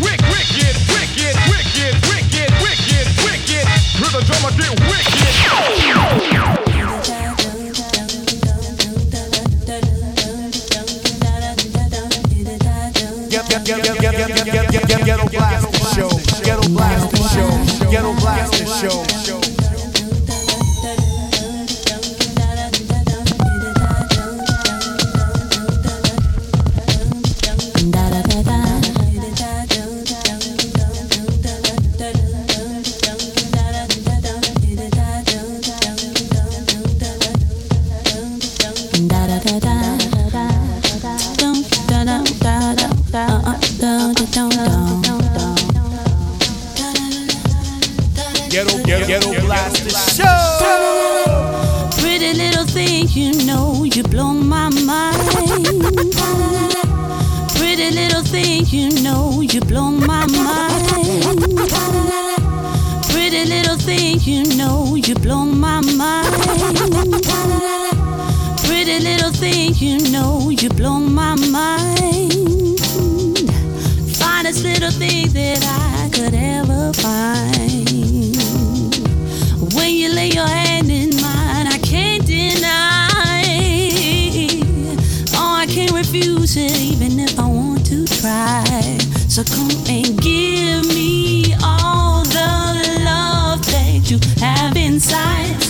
wicked, wicked, wicked, wicked, wicked, wicked, wicked. Hear the drummer get wicked. Ghetto blast show, ghetto blast show, ghetto blast show. You know you blow my mind. Pretty little thing, you know you blow my mind. Pretty little thing, you know you blow my mind. Finest little thing that I could ever find. When you lay your hand in mine, I can't deny. Oh, I can't refuse it, So come and give me all the love that you have inside.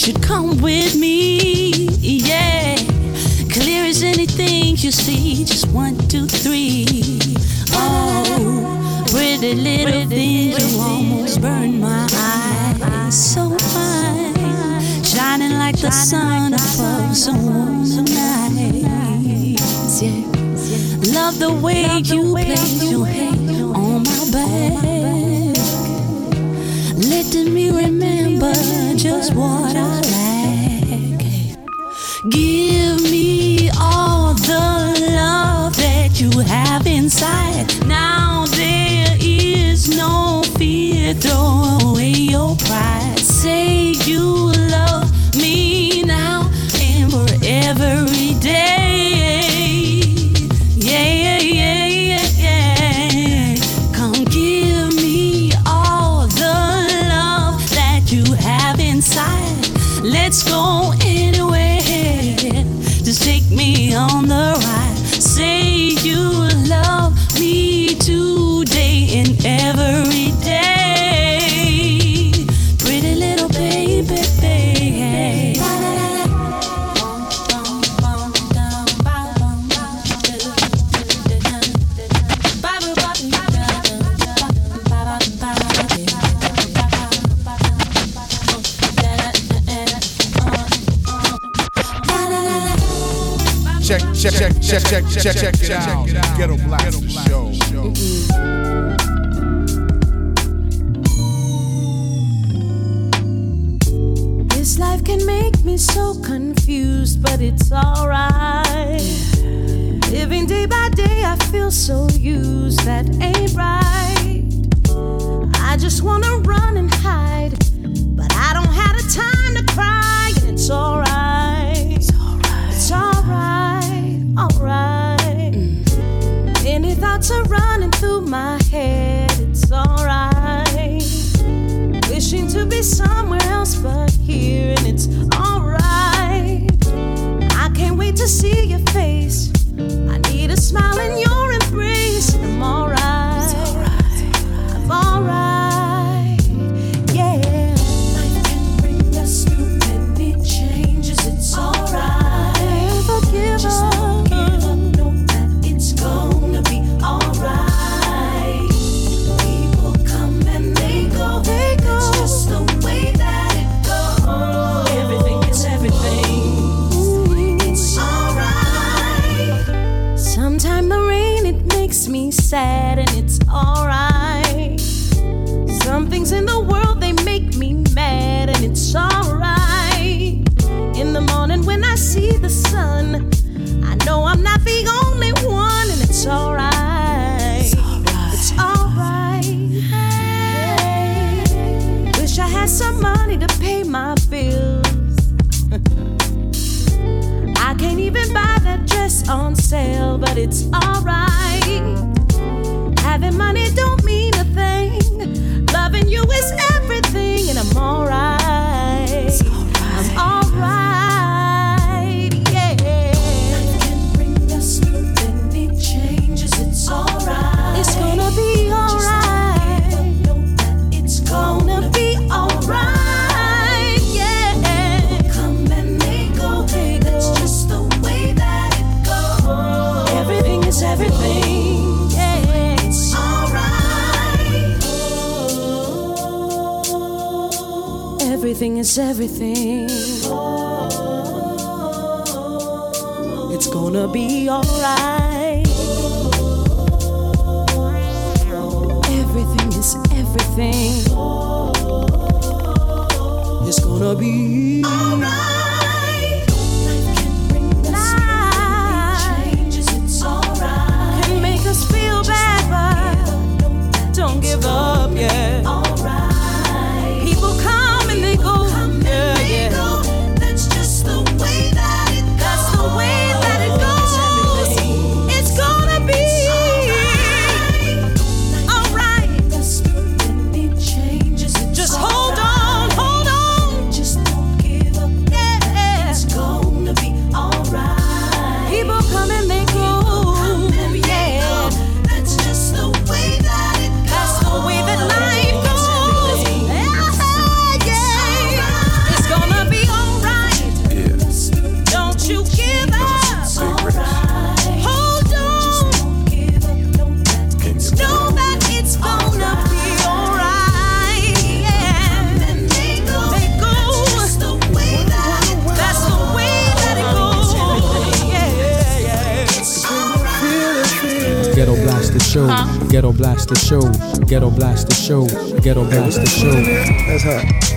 Should come with me. Yeah, clear as anything you see. Just one, two, three. Oh, pretty little thing, you almost burned my eyes. So fine, shining like the sun above some warm nights. Yeah. Love the way you place your hand on my back, letting me remember just what I like. Give me all the love that you have inside. Now there is no fear. Throw away your pride. Say you check, check, check, check, check, check, check it out. Ghetto Black the show. This life can make me so confused, but it's alright. Living day by day, I feel so used. That ain't right. I just wanna run and hide thoughts are running through my head. It's alright. Wishing to be somewhere else, but Blaster Show, Ghetto Blaster Show, Ghetto Blaster Show. That's hot.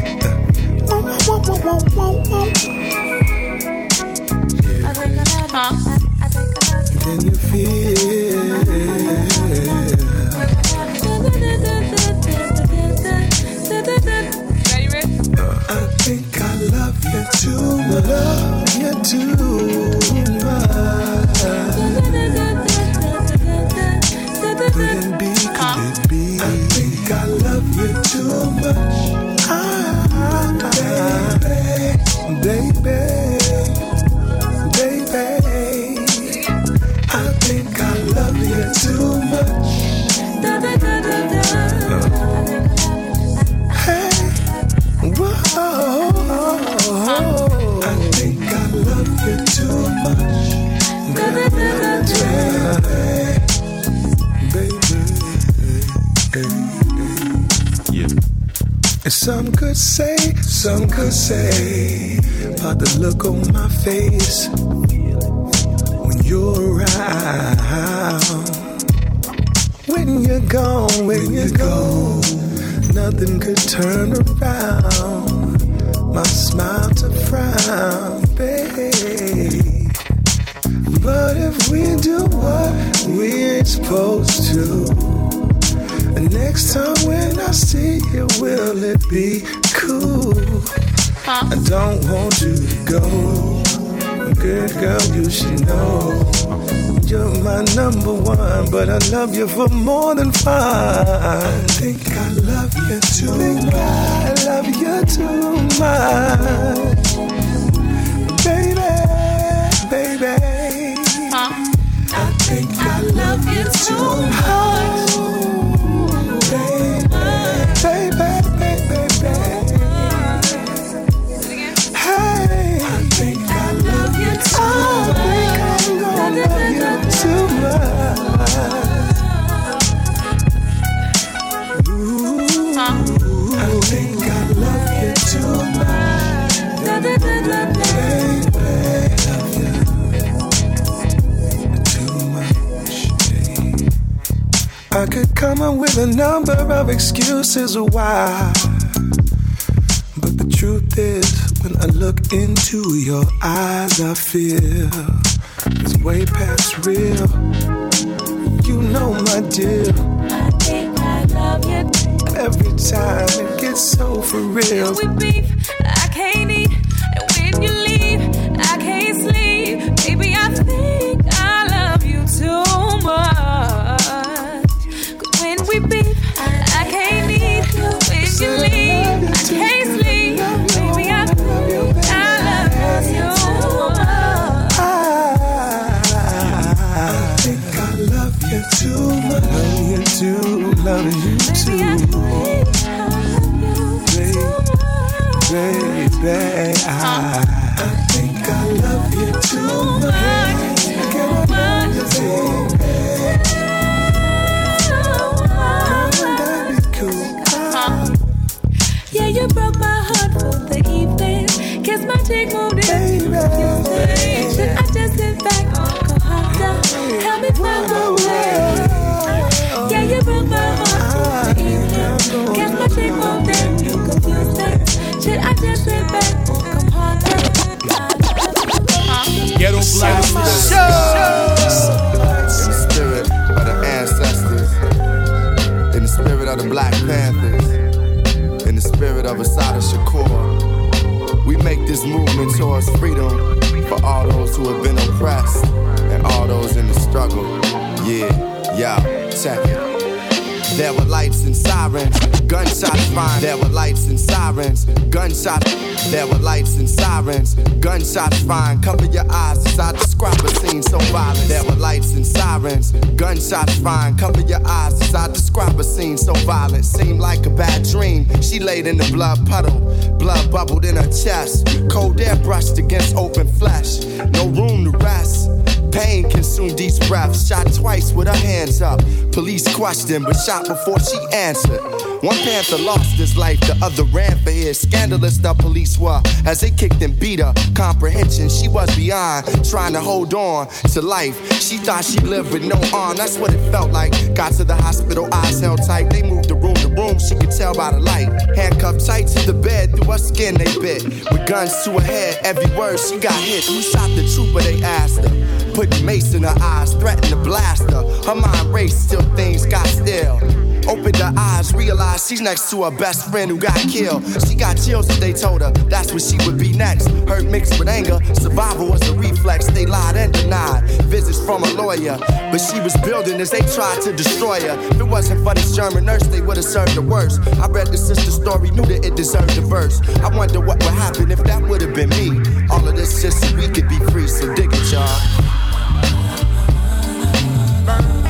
some could say about the look on my face when you're around. When you're gone, when, when you're gone, gone, nothing could turn around my smile to frown, babe. But if we do what we're supposed to next time when I see you, will it be cool? I don't want you to go. Good girl, you should know. You're my number one, but I love you for more than fun. I think I love you too much. I love you too much. Baby, baby. I think I love you too much. I could come up with a number of excuses why. But the truth is, when I look into your eyes, I feel it's way past real. You know, my dear, I think I love you. every time it gets so for real. We beef, love you Baby, I too, think I love you too much. baby. I, I think I love you too much. Girl, I love you too, Girl, be cool. Yeah, you broke my heart for the evening. Kiss my cheek, Ghetto In the spirit of the ancestors, in the spirit of the Black Panthers, in the spirit of Assata Shakur, we make this movement towards freedom for all those who have been oppressed and all those in the struggle. Yeah, yeah, check it. There were lights and sirens, gunshots fine. There were lights and sirens, gunshots. There were lights and sirens, gunshots fine. Cover your eyes as I describe a scene so violent. There were lights and sirens, gunshots fine. Cover your eyes as I describe a scene so violent. Seemed like a bad dream. She laid in the blood puddle, blood bubbled in her chest. Cold air brushed against open flesh. No room to rest. Pain consumed each breath. Shot twice with her hands up. Police questioned, but shot before she answered. One Panther lost his life, the other ran for his. Scandalous the police were as they kicked and beat her. Comprehension, she was beyond, trying to hold on to life. She thought she lived with no arm, that's what it felt like. Got to the hospital, eyes held tight. They moved the room to room, she could tell by the light. Handcuffed tight to the bed, through her skin they bit. With guns to her head, every word she got hit. Who shot the trooper, they asked her. Put mace in her eyes, threatened to blast her. Her mind raced till things got still. Opened her eyes, realized she's next to her best friend who got killed. She got chills as they told her that's what she would be next. Hurt mixed with anger, survival was a reflex. They lied and denied. Visits from a lawyer, but she was building as they tried to destroy her. If it wasn't for this German nurse, they would have served the worst. I read the sister's story, knew that it deserved a verse. I wonder what would happen if that would have been me. All of this just so we could be free, so dig it, y'all. Fred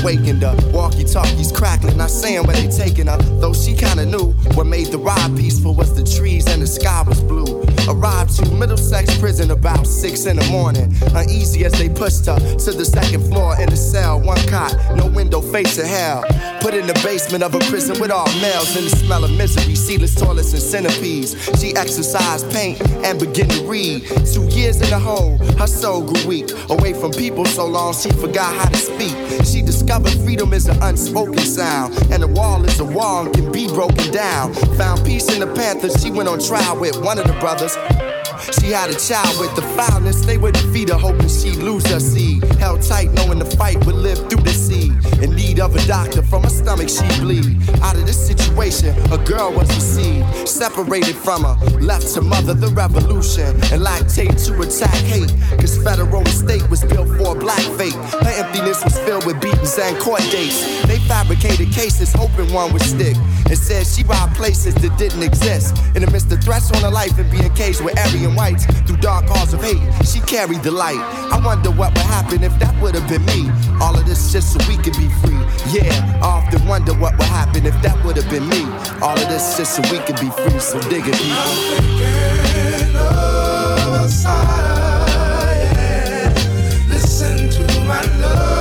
awakened her. Walkie talkies crackling, not saying where they taking her. Though she kinda knew what made the ride peaceful was the trees and the sky was blue. Arrived to Middlesex prison about six in the morning. Uneasy as they pushed her to the second floor in the cell. One cot, no window facing hell. Put in the basement of a prison with all males in the smell of misery, seedless toilets and centipedes. She exercised paint and began to read. Two years in the hole, her soul grew weak. Away from people so long, she forgot how to speak. She discovered freedom is an unspoken sound, and a wall is a wall and can be broken down. Found peace in the Panthers, she went on trial with one of the brothers. She had a child with the foulness. They would defeat her, hoping she'd lose her seed. Held tight, knowing the fight would live through the seed. In need of a doctor, from her stomach she bleed. Out of this situation, a girl was received. Separated from her, left to mother the revolution. And lactate to attack hate. Cause federal estate was built for a black fate. Her emptiness was filled with beatings and court dates. They fabricated cases, hoping one would stick. And said she robbed places that didn't exist. In the midst of threats on her life and being caged with Aryan whites through dark halls of hate, she carried the light. I wonder what would happen if that would have been me. All of this just so we could be free. Yeah, I often wonder what would happen if that would have been me. All of this just so we could be free. So dig it, people. I'm thinking of a Listen to my love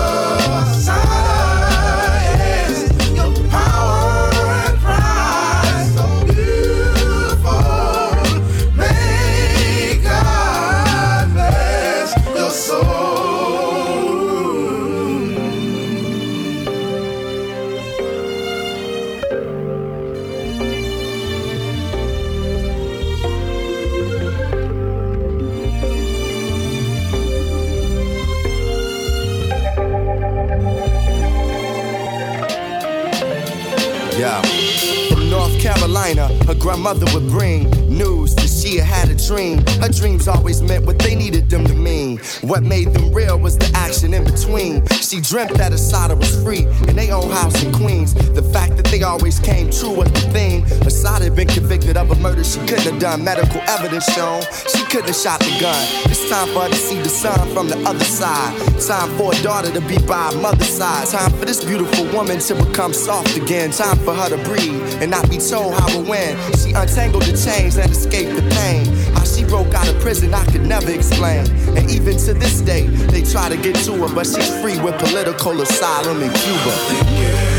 Carolina, her grandmother would bring news she had a dream. Her dreams always meant what they needed them to mean. What made them real was the action in between. She dreamt that Assata was free in their own house in Queens. The fact that they always came true was the theme. Assata had been convicted of a murder she couldn't have done. Medical evidence shown she couldn't have shot the gun. It's time for her to see the sun from the other side. Time for a daughter to be by her mother's side. Time for this beautiful woman to become soft again. Time for her to breathe and not be told how or when. She untangled the chains and escaped the pain. How she broke out of prison, I could never explain. And even to this day, they try to get to her, but she's free with political asylum in Cuba.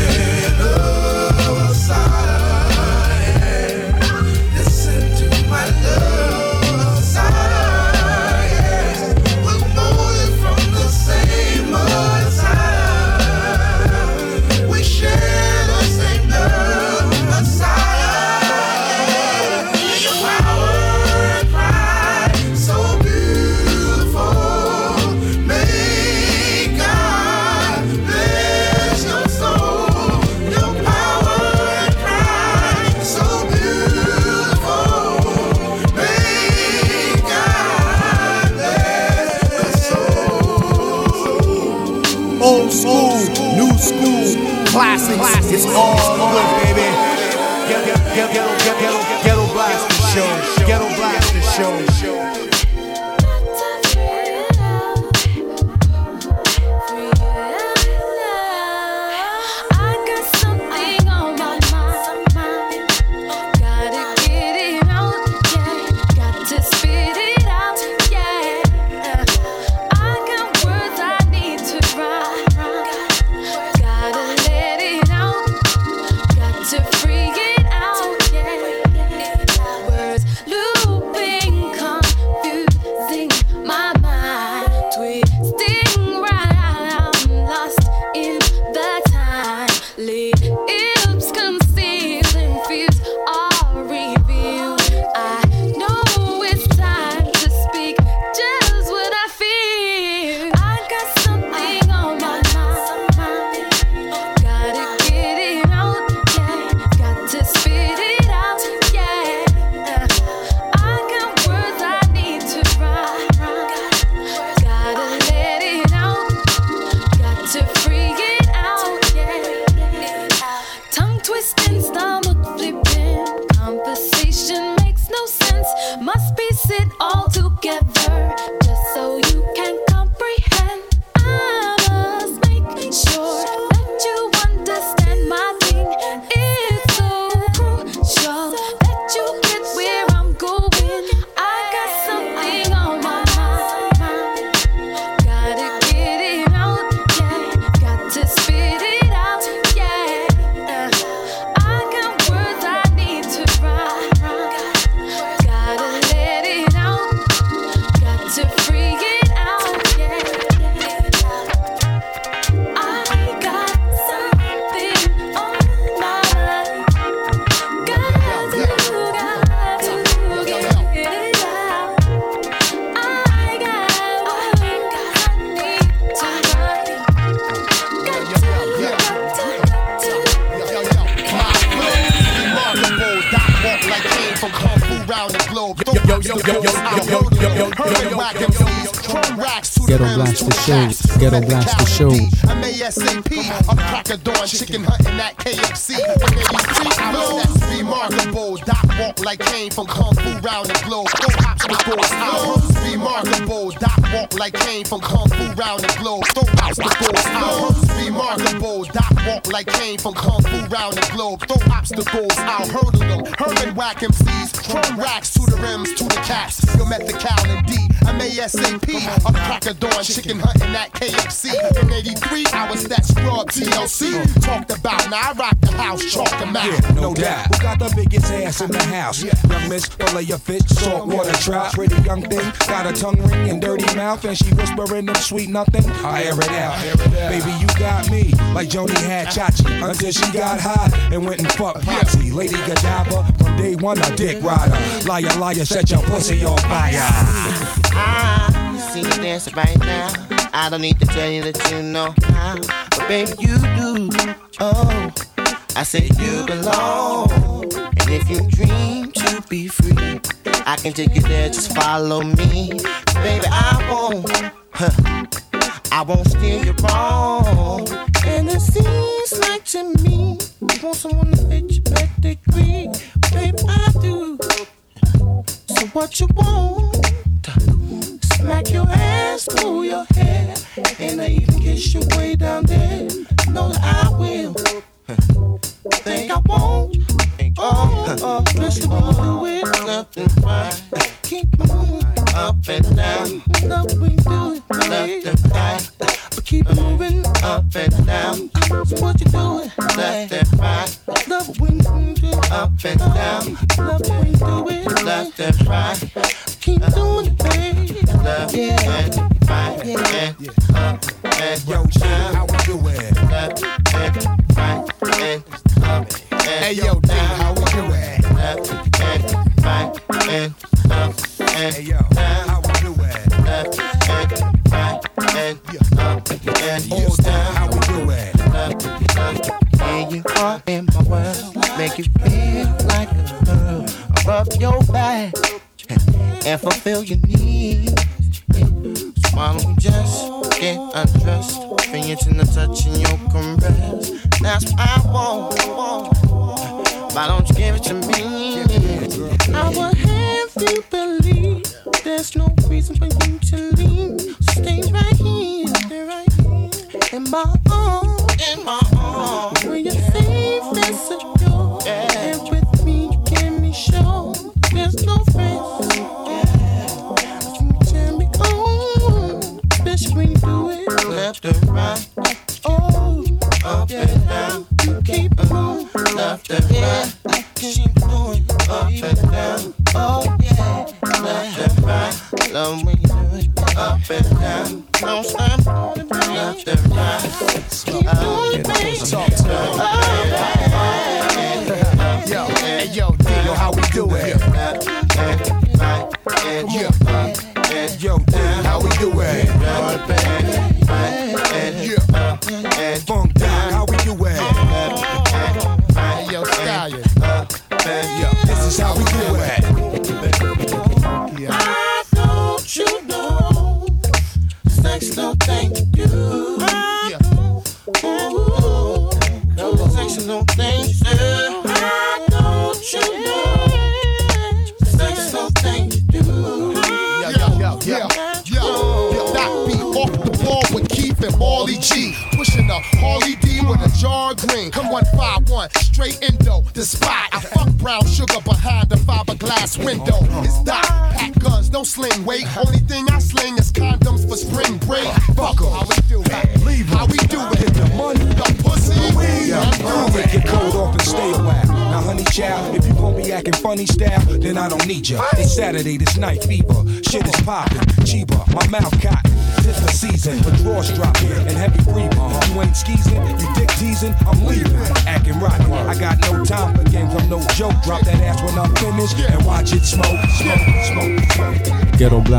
Classics. It's all good, baby. Ghetto, ghetto, ghetto, ghetto, ghetto blaster show. Ghetto blaster show. Ghetto Blaster Show. Ghetto Blaster Show. I'm ASAP. I'm crack of dawn, chicken hunting at KFC. I'm 83, I know that's remarkable. Doc walk like Caine from Kung Fu round the globe. Throw obstacles, I remarkable. Doc walk like Caine from Kung Fu round the globe. Throw obstacles, I remarkable. Doc walk like Caine from Kung Fu round the globe. Throw obstacles, I'll hurdle them. Herman whack MCs, chrome racks to the rims, to the caps. Yo, met the cow and D. I'm ASAP. I'm crack of dawn, chicken hunting at KFC. In 83, I was that scrub TLC. Talked about, now I rock the house, chalk them out. Yeah, no doubt. Who got the biggest ass in the house? Yeah. Young miss, fillet your fish, salt water trout. Pretty young thing, got a tongue ring and dirty mouth, and she whispering them sweet nothing. I air it out. Baby, you got me like Joanie had Chachi until she got high and went and fucked Potsy. Lady Godiva, from day one, a dick rider. Liar, liar, set your pussy on fire. I see dancing right now. I don't need to tell you that you know how, but baby you do. Oh, I say you belong, and if you dream to be free, I can take you there. Just follow me, baby. I won't, huh, I won't steer you wrong. And it seems like to me, you want someone to fit your pedigree, baby. I do. So what you want? Smack your ass, pull your hair, and I even kiss you way down there. That I Yeah,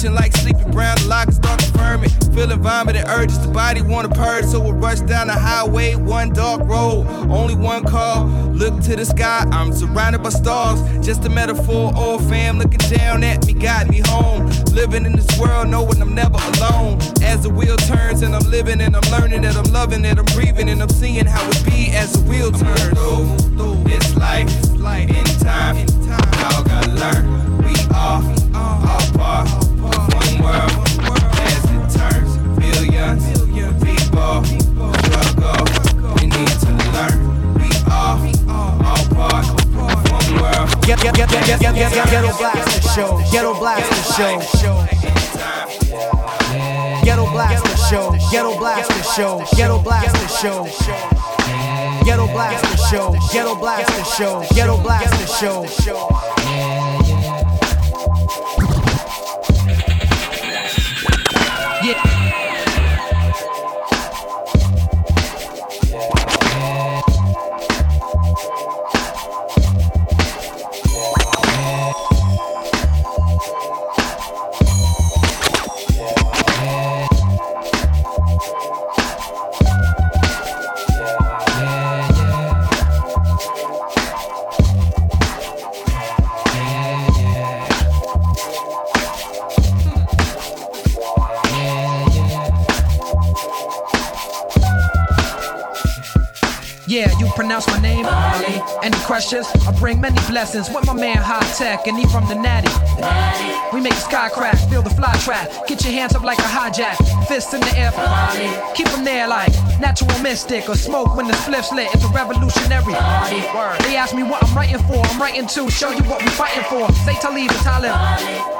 Pushing like sleepy brown, the lock start confirming. Feeling vomiting urges, the body wanna purge, so we rush down the highway, one dark road, only one car. Look to the sky, I'm surrounded by stars. Just a metaphor, old fam looking down at me, got me home. Living in this world, knowing I'm never alone. As the wheel turns and I'm living and I'm learning that I'm loving it, I'm breathing and I'm seeing how it be as the wheel turns. Through this life, in time, gotta learn. We are all part world. Blaster Show. Ghetto Blaster Show. Ghetto Blaster Show. Ghetto Blaster Show. Ghetto Blaster Show. Ghetto Blaster Show. Ghetto Blaster Show. Ghetto Blaster Show. Pronounce my name. Any questions? I bring many blessings with my man High Tech, and he from the Natty. We make the sky crack, feel the fly trap. Get your hands up like a hijack, fists in the air. for. Keep them there like natural mystic or smoke when the spliff's lit. It's a revolutionary. They ask me what I'm writing for. I'm writing to show you what we're fighting for. Say Talib and Talib.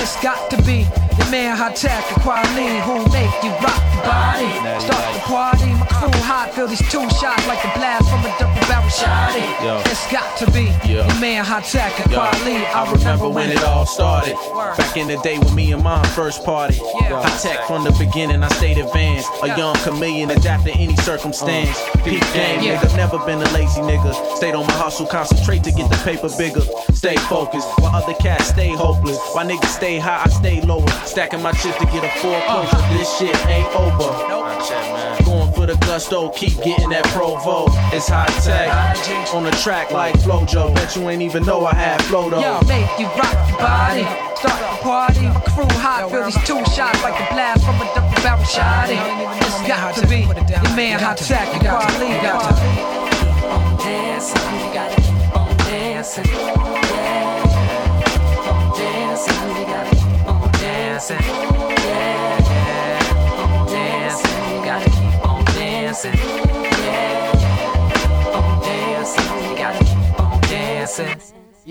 It's got to be the man Hi-Tek and quality who make you rock the body. Start the party, my crew hot, feel these two shots like the blast from a double barrel shotty. Yo. It's got to be the man Hi-Tek and quality. I remember when it all started. Back in the day when me and mom first party. Hi-Tek from the beginning, I stayed advanced. A young chameleon, adapt to any circumstance. Uh, Peak game, Yeah. nigga. Never been a lazy nigga. Stayed on my hustle, concentrate to get the paper bigger. Stay focused, while other cats stay hopeless. While niggas stay high, I stay lower. Stacking my chips to get a four. foreclosure. Uh. This shit ain't over. Going for the gusto, keep getting that provo. It's high tech. On the track like Flojo. Bet you ain't even know I had flow though. Yo, make you rock your body. Start the party. My crew hot. Feel these two shots like a blast from a double barrel shotty. It's got to be the man hot tech and quality. dancing, you gotta keep on dancing.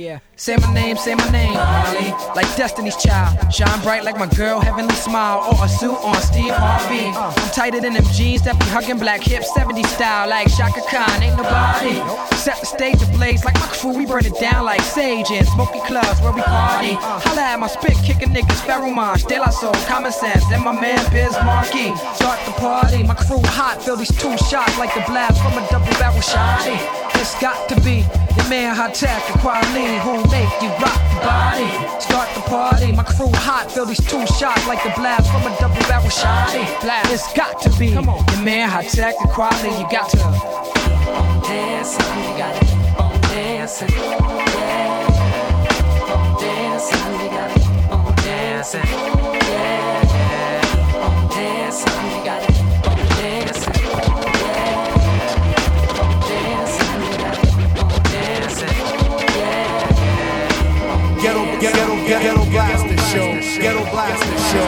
Yeah, say my name, say my name. Molly, like Destiny's Child. Shine bright like my girl, heavenly smile. Or a suit on Steve Harvey. Uh-huh. I'm tighter than them jeans that be hugging black hips, 70 style. Like Chaka Khan, ain't nobody. Set the stage ablaze like my crew, we burn it down like sage in smoky clubs where we party. Uh-huh. Holla at my spit kicking niggas, Ferromage, De La Soul, Common Sense, and my man Biz Markie. Start the party, my crew hot, feel these two shots like the blast from a double barrel shotty. It's got to be the man Hi-Tek and quality who make you rock the body. Start the party, my crew hot, feel these two shots like the blast from a double barrel. Blast. It's got to be the man Hi-Tek and quality. You got to Keep on dancing, you gotta keep on dancing. Yeah. Keep on dancing, you gotta keep on dancing. Ghetto Blaster Show. Ghetto Blaster Show.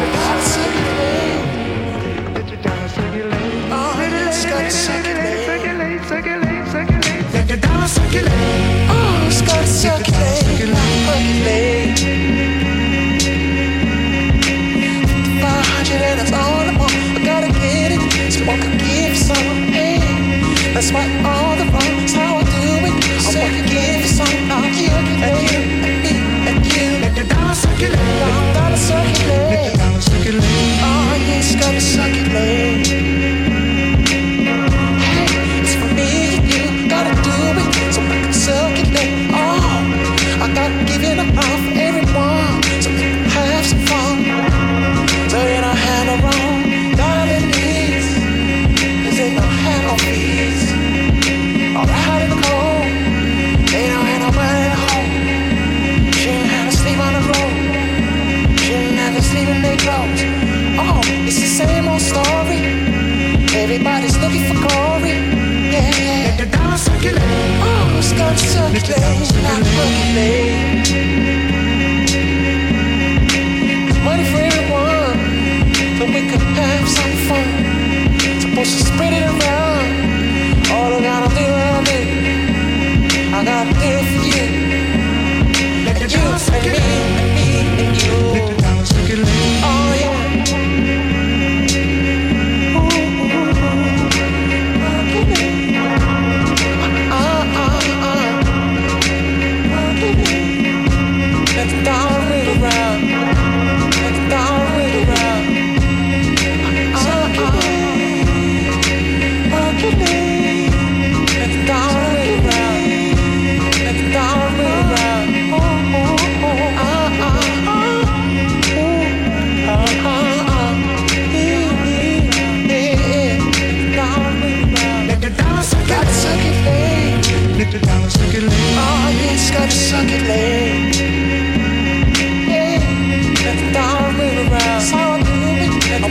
Get you down and circulate. Oh, circulate, circulate, circulate, circulate. Get you down circulate. Oh, circulate, circulate, circulate.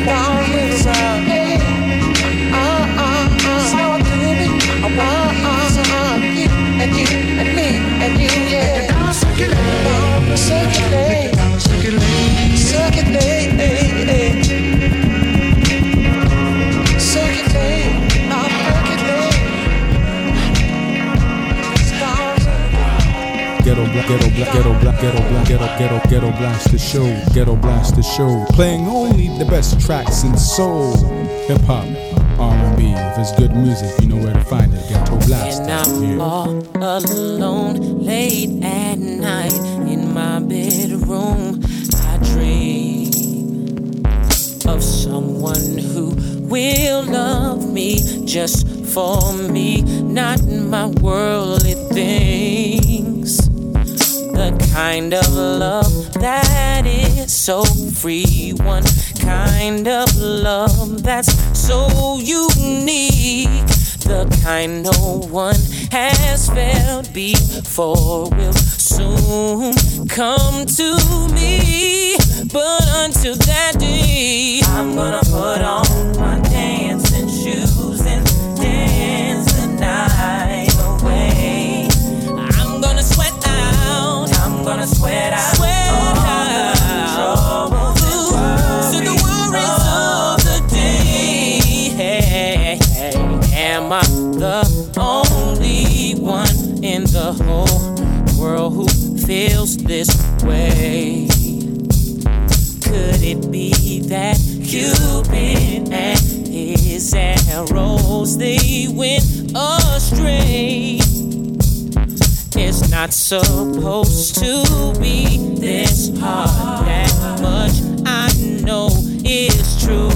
down. Ghetto Ghetto Blaster Show, Ghetto Blaster Show, playing only the best tracks in soul, hip hop, R&B. If it's good music, you know where to find it. Ghetto Blaster. And I'm yeah. all alone late at night in my bedroom. I dream of someone who will love me just for me, not my worldly things the kind of love that is so free. One kind of love that's so unique. The kind no one has felt before will soon come to me. But until that day, I'm gonna put on my Where I It's not supposed to be this hard. That much I know is true.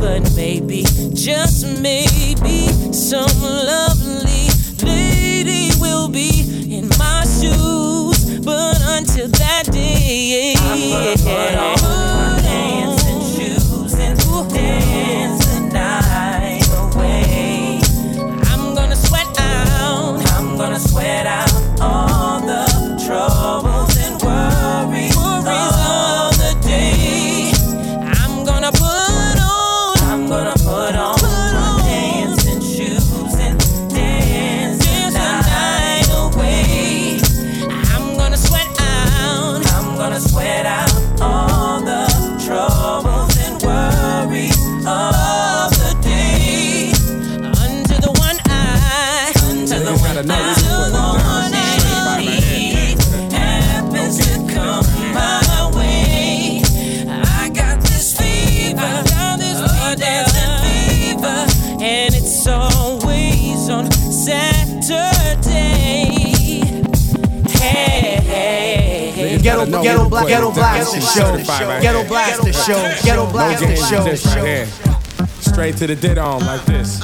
But maybe, just maybe, some lovely lady will be in my shoes. But until that day, I put on blast the show. Ghetto blast no the games, show. this right here. Straight to the did on like this.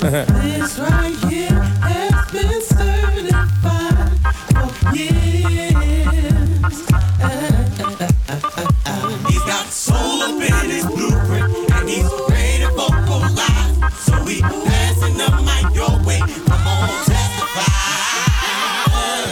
This right here has been certified for years. He's got soul up in his blueprint, and he's ready to vocalize. So we passing the mic your way. Come on,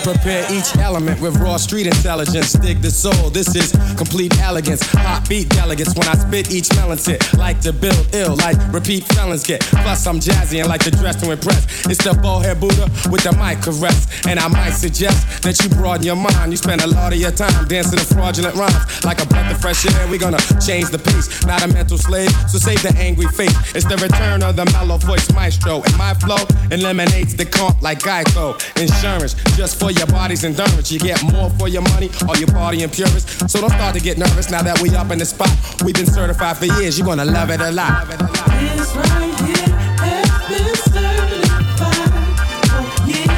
Prepare each element with raw street intelligence. Dig the soul. This is complete elegance. Hot beat delegates when I spit each melon sit. Like to build ill, like repeat felons get. Plus I'm jazzy and like to dress to impress. It's the bowhead Buddha with the mic caress. And I might suggest that you broaden your mind. You spend a lot of your time dancing to fraudulent rhymes. Like a breath of fresh air, we gonna change the pace. Not a mental slave, so save the angry face. It's the return of the mellow voice maestro. And my flow eliminates the comp like Geico. Insurance, just for your body's endurance. You get more for your money, or your party and purist. So don't start to get nervous now that we up in the spot. We've been certified for years, you're gonna love it a lot. This right here has been certified for years.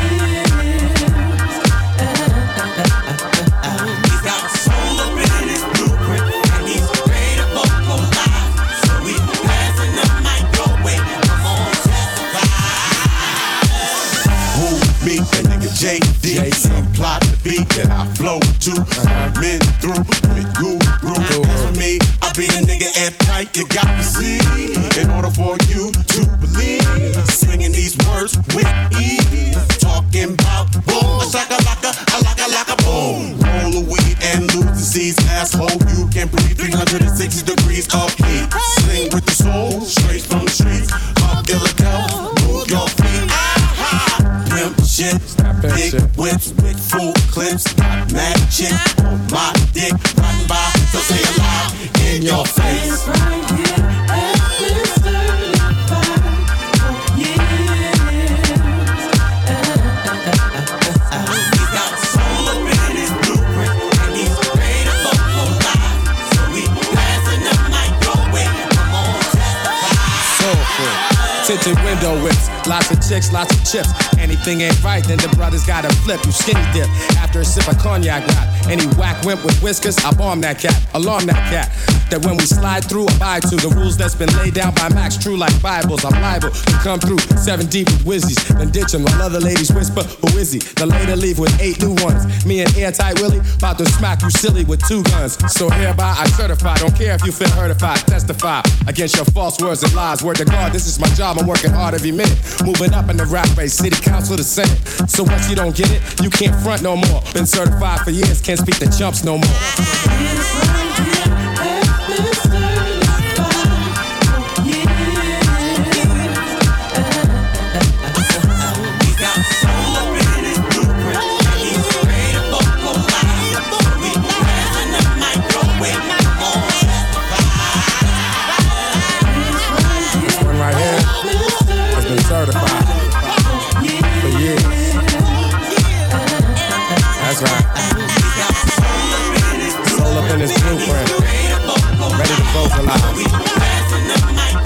He's got soul up in his blueprint, and he's ready to vocalize. So we passing the mic your way. Come on, Who, me, and nigga JD. Supply the beat that I flow to. I've been through with guru. As for me, I be the nigga at tight. You got to see. In order for you to believe, singing these words with ease. Talking about boom, a shaka laka, a laka laka boom. Roll a weed and lose the seeds, asshole. You can breathe 360 degrees of heat. Sing with the soul, straight from the streets. Up illegal, move your feet. Pimp shit, big whips with full clips. Got mad shit on my dick, riding by, so say it loud in your face. Right here has been certified for He's got soul up in blueprint, and he's ready to vocalize. So we passing the mic your way. Come on, Soulful. Tinted window whips, lots of chicks, lots of chips. Anything ain't right, then the brothers gotta flip. You skinny dip after a sip of cognac rap. Any whack wimp with whiskers, I bomb that cat, alarm that cat. That when we slide through, abide to the rules that's been laid down by Max. True like Bibles, I'm liable to come through seven deep with whizzies. Then ditch 'em while other ladies whisper, Who is he? The later leave with eight new ones. Me and Airtight Willie about to smack you silly with two guns. So hereby I certify, don't care if you feel hurtified, testify against your false words and lies. Word to God, this is my job, I'm working hard every minute. Moving up in the rap race, city council to senate. So once you don't get it, you can't front no more. Been certified for years, can't speak the chumps no more. Ready to vocalize.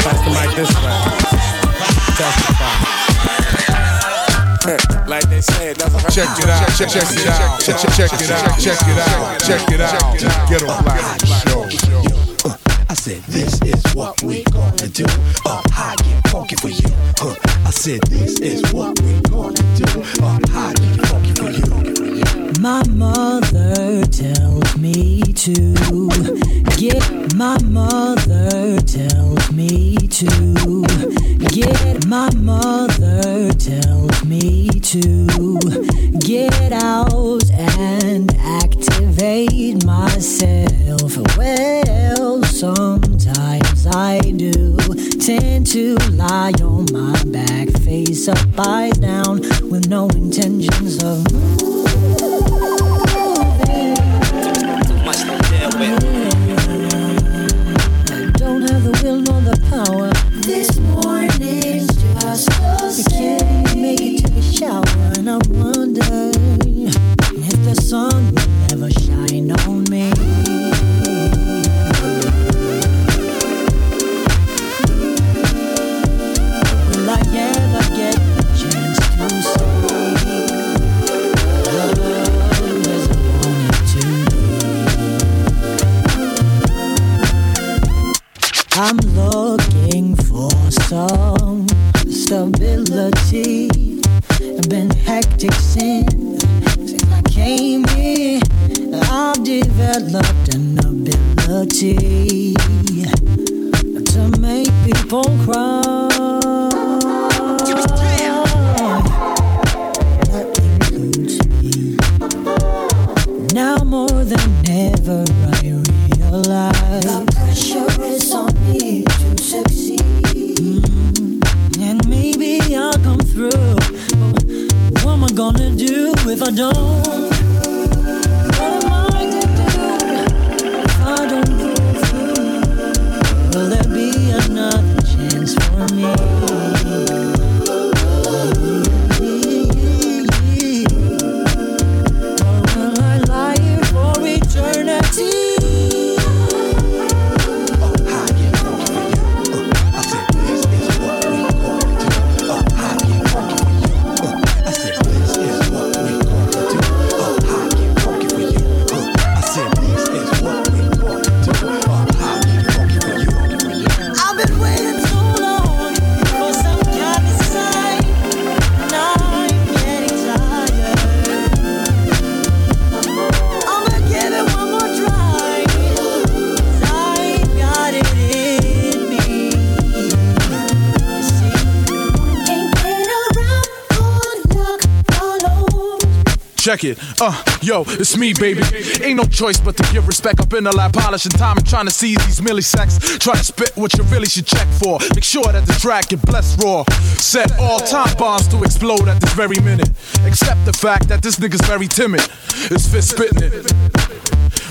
Pass the mic this way. Testify. like they say, it doesn't. Check it out, check, check it out, check, check, check it out, check it out, check it out. Ghetto Black Show. I said, this is what we gonna do. Uh, I get funky for you. Uh, I said, this is what we're gonna do. Uh, I get funky for you. My mother tells me to get. My mother tells me to get. My mother tells me to get out and activate myself. Well, I tend to lie on my back, face up, eyes down, with no intentions of I Check it. Uh, yo, it's me, baby. Ain't no choice but to give respect. up in the a lot polishing time and trying to seize these millisecs. Try to spit what you really should check for. Make sure that the track get blessed raw. Set all time bombs to explode at this very minute. Except the fact that this nigga's very timid. His fist spitting it.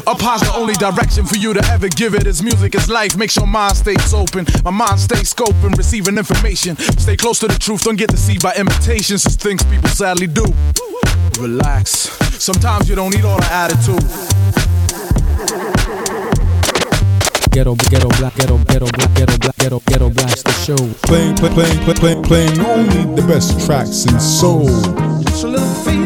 Up high's the only direction for you to ever give it. Is music is life. Make sure mind stays open. My mind stays scoping, receiving information. Stay close to the truth. Don't get deceived by imitations. It's things people sadly do relax. Sometimes you don't need all the attitude. Ghetto, ghetto, black, ghetto, ghetto, black, ghetto, black, ghetto, ghetto, blast the show. Playing, playing, playing, playing, playing only the best tracks and soul. Just a little So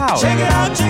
Wow. Check it out.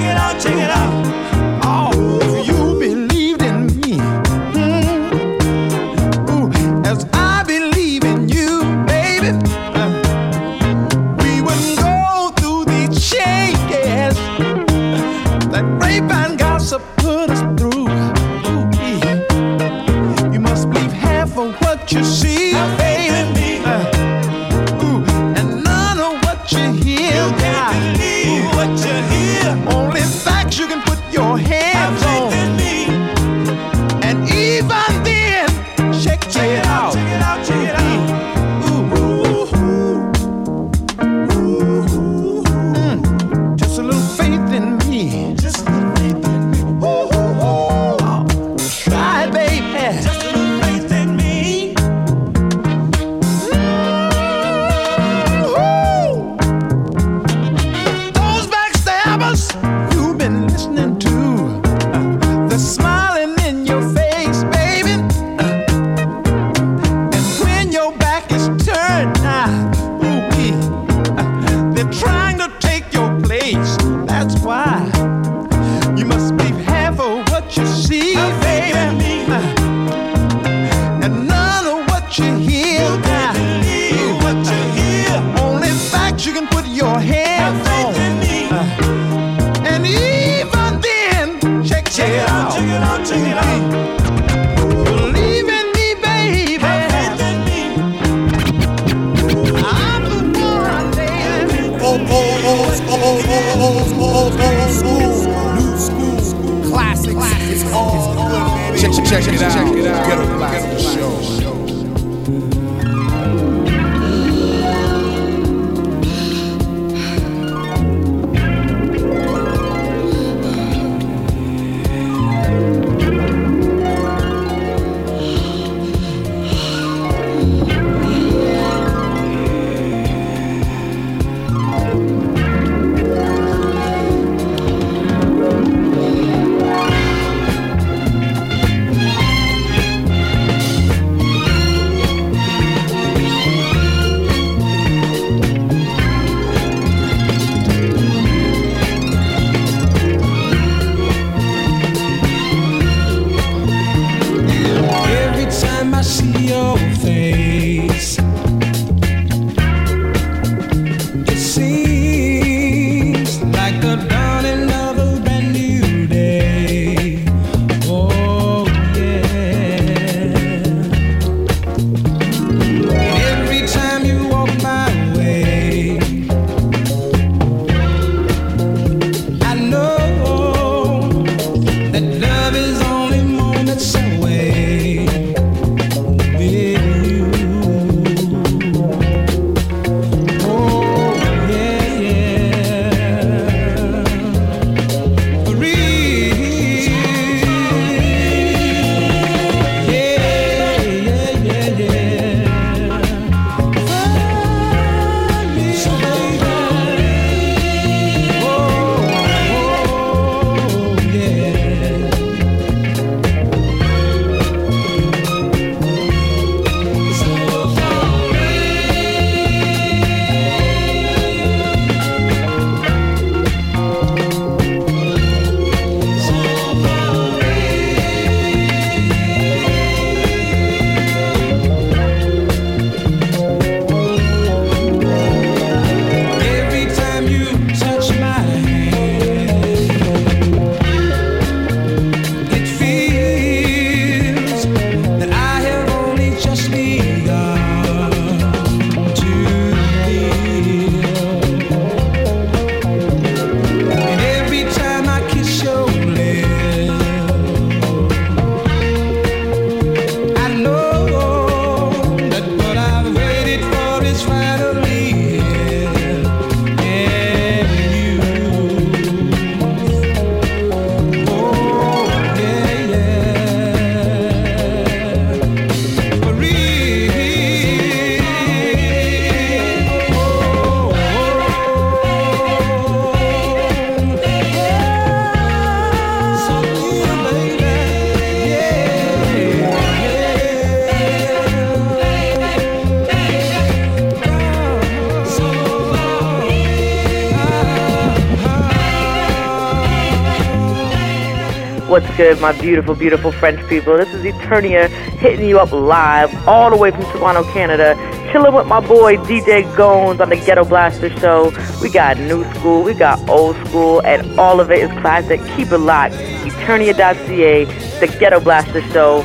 with my beautiful, beautiful French people. This is Eternia hitting you up live all the way from Toronto, Canada. Chilling with my boy DJ Gones on the Ghetto Blaster show. We got new school, we got old school, and all of it is classic. Keep it locked. Eternia.ca, the Ghetto Blaster show.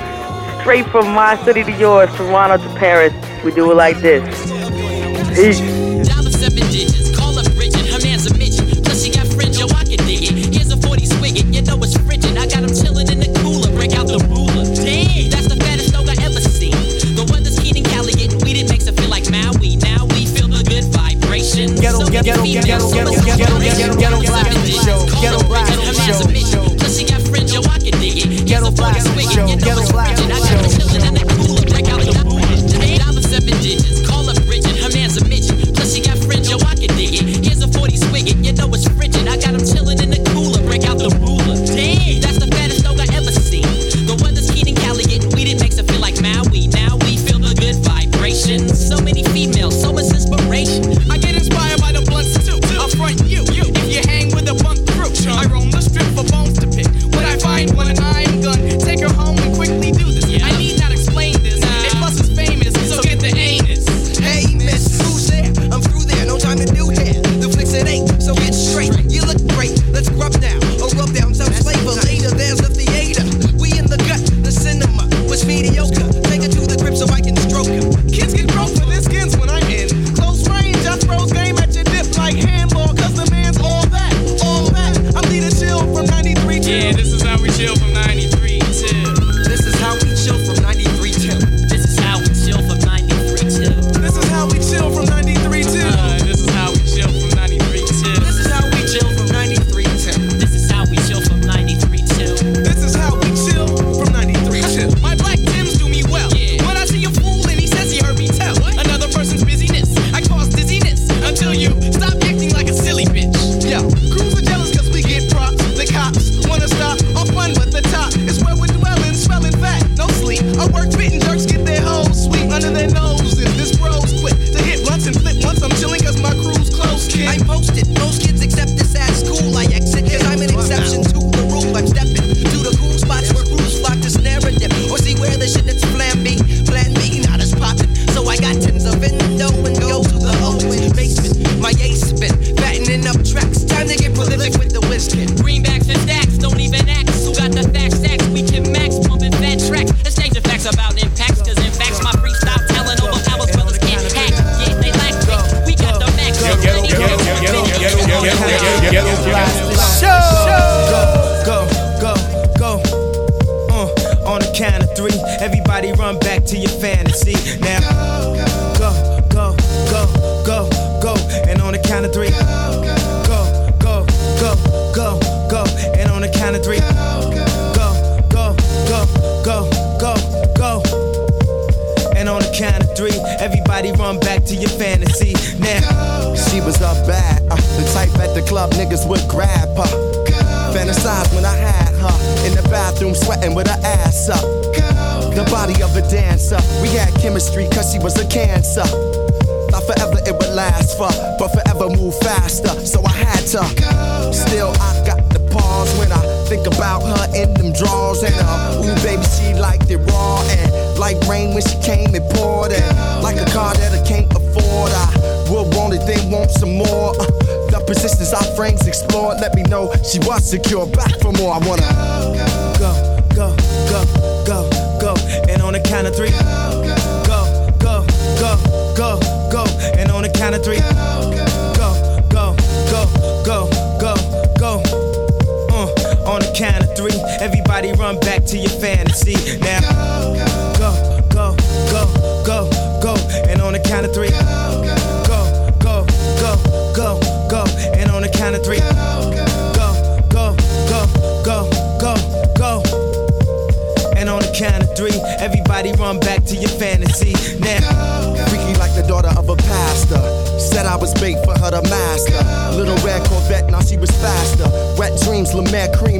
Straight from my city to yours, Toronto to Paris. We do it like this. Peace.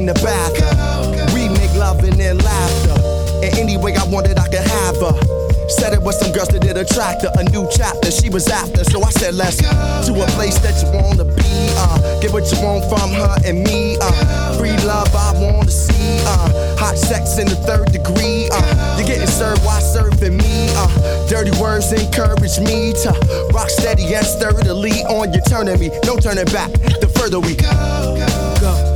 in the bathroom. We make love and then laughter. And any way I wanted, I could have her. Said it was some girls that did attract her, a new chapter she was after. So I said, let's go to a place that you wanna be. Uh, get what you want from her and me. Uh, free love I wanna see. Uh, hot sex in the third degree. Uh, you're getting served while serving me. Uh, dirty words encourage me to rock steady and sturdily on you turning me. No turning back. The further we go, go, go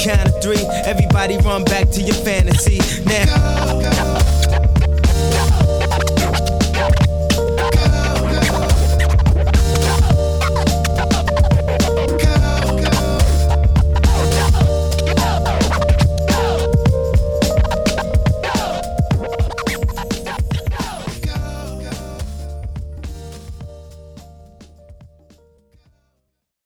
count of three, everybody run back to your fantasy. Now. Go, go.